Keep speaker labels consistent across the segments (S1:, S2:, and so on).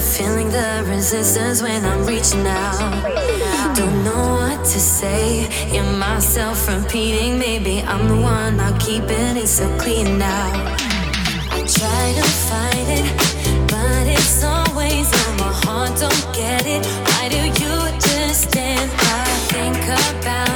S1: feeling the resistance when I'm reaching out. Don't know what to say. Hear myself repeating. Maybe I'm the one not keeping it so clean now. I try to fight it, but it's always on my heart. Don't get it. Why do you just stand? I think about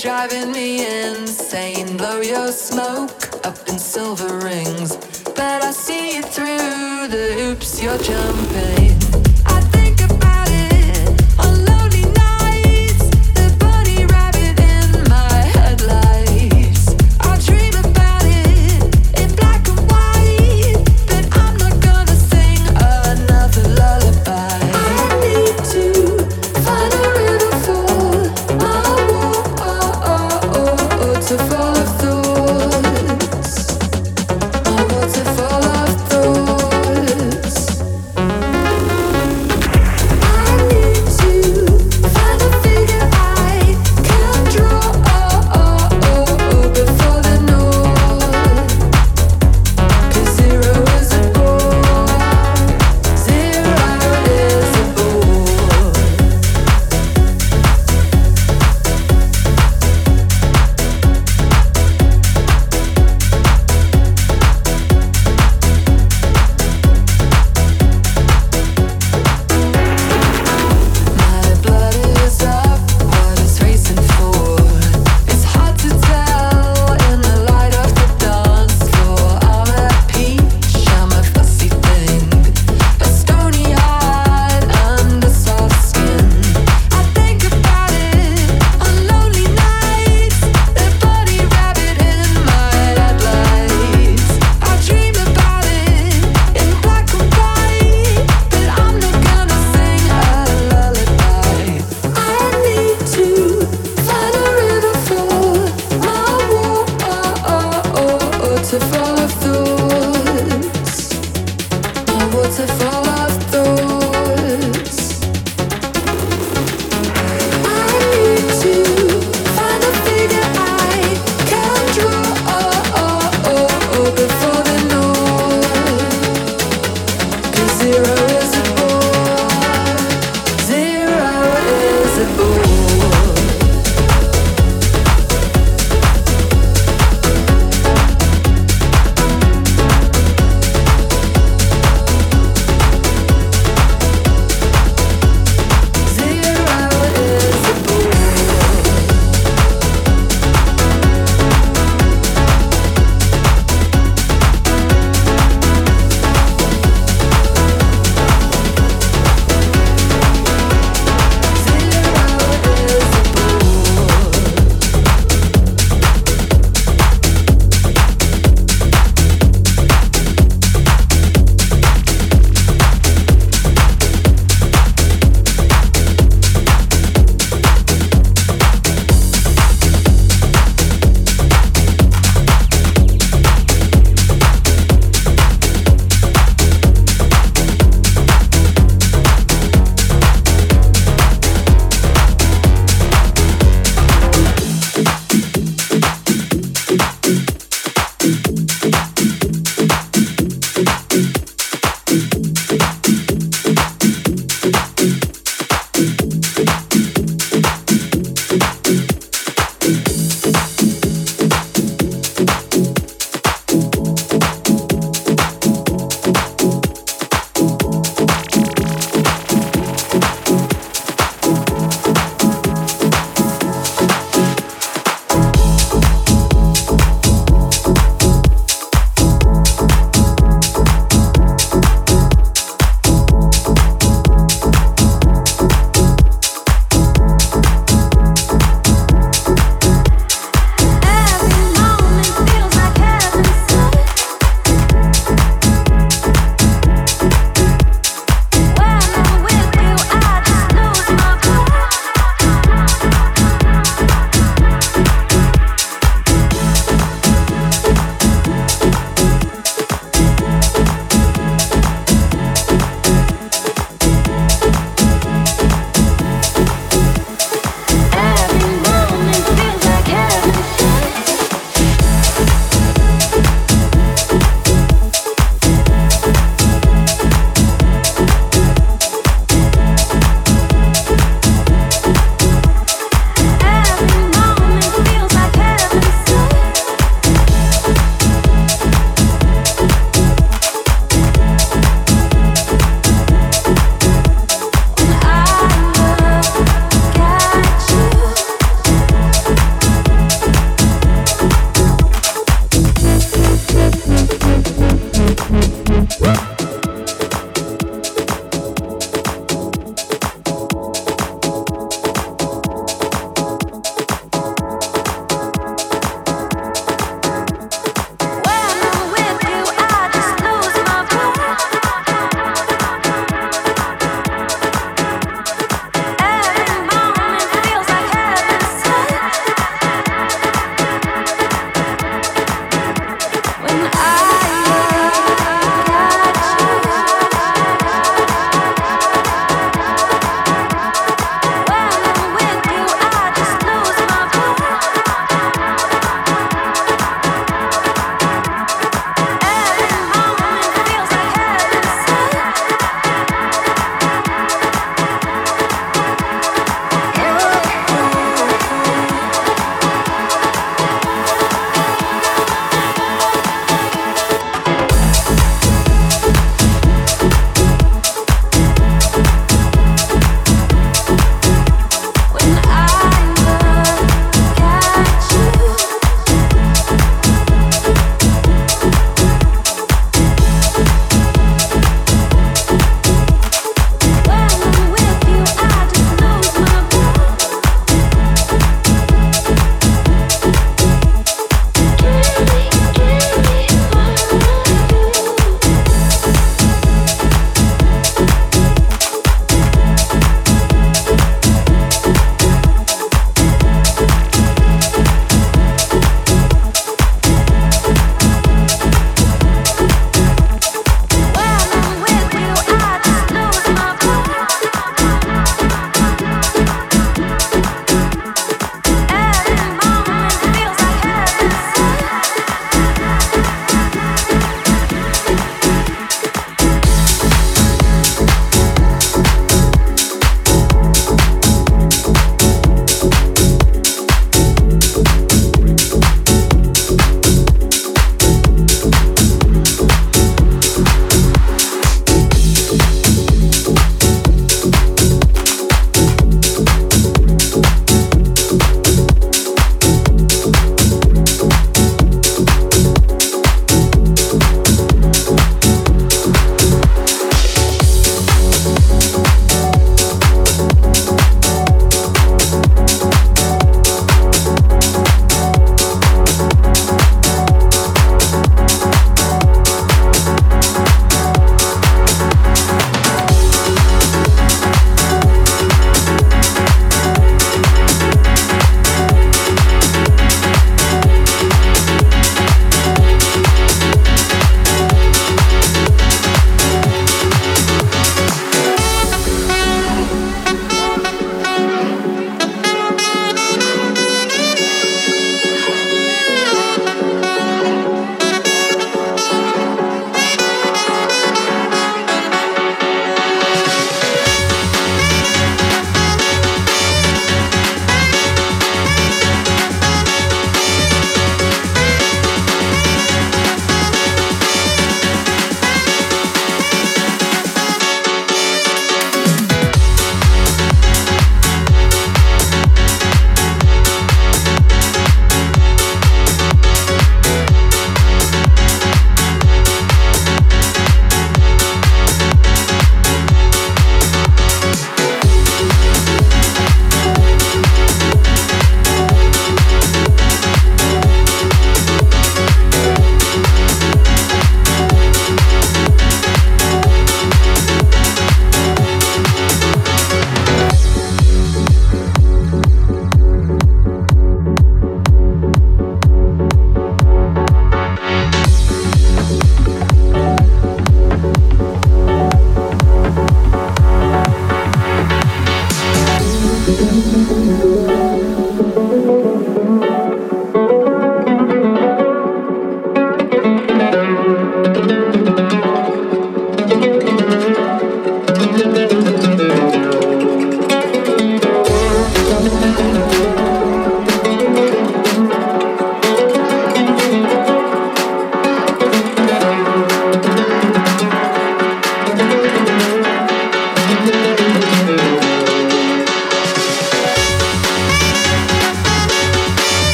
S2: driving me insane. Blow your smoke up in silver rings. But I see you through the hoops you're jumping. to
S3: fall